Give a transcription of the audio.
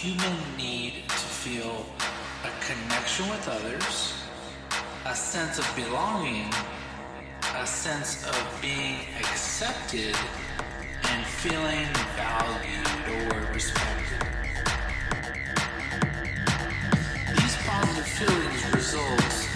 human need to feel a connection with others, a sense of belonging, a sense of being accepted, and feeling valued or respected. These positive feelings result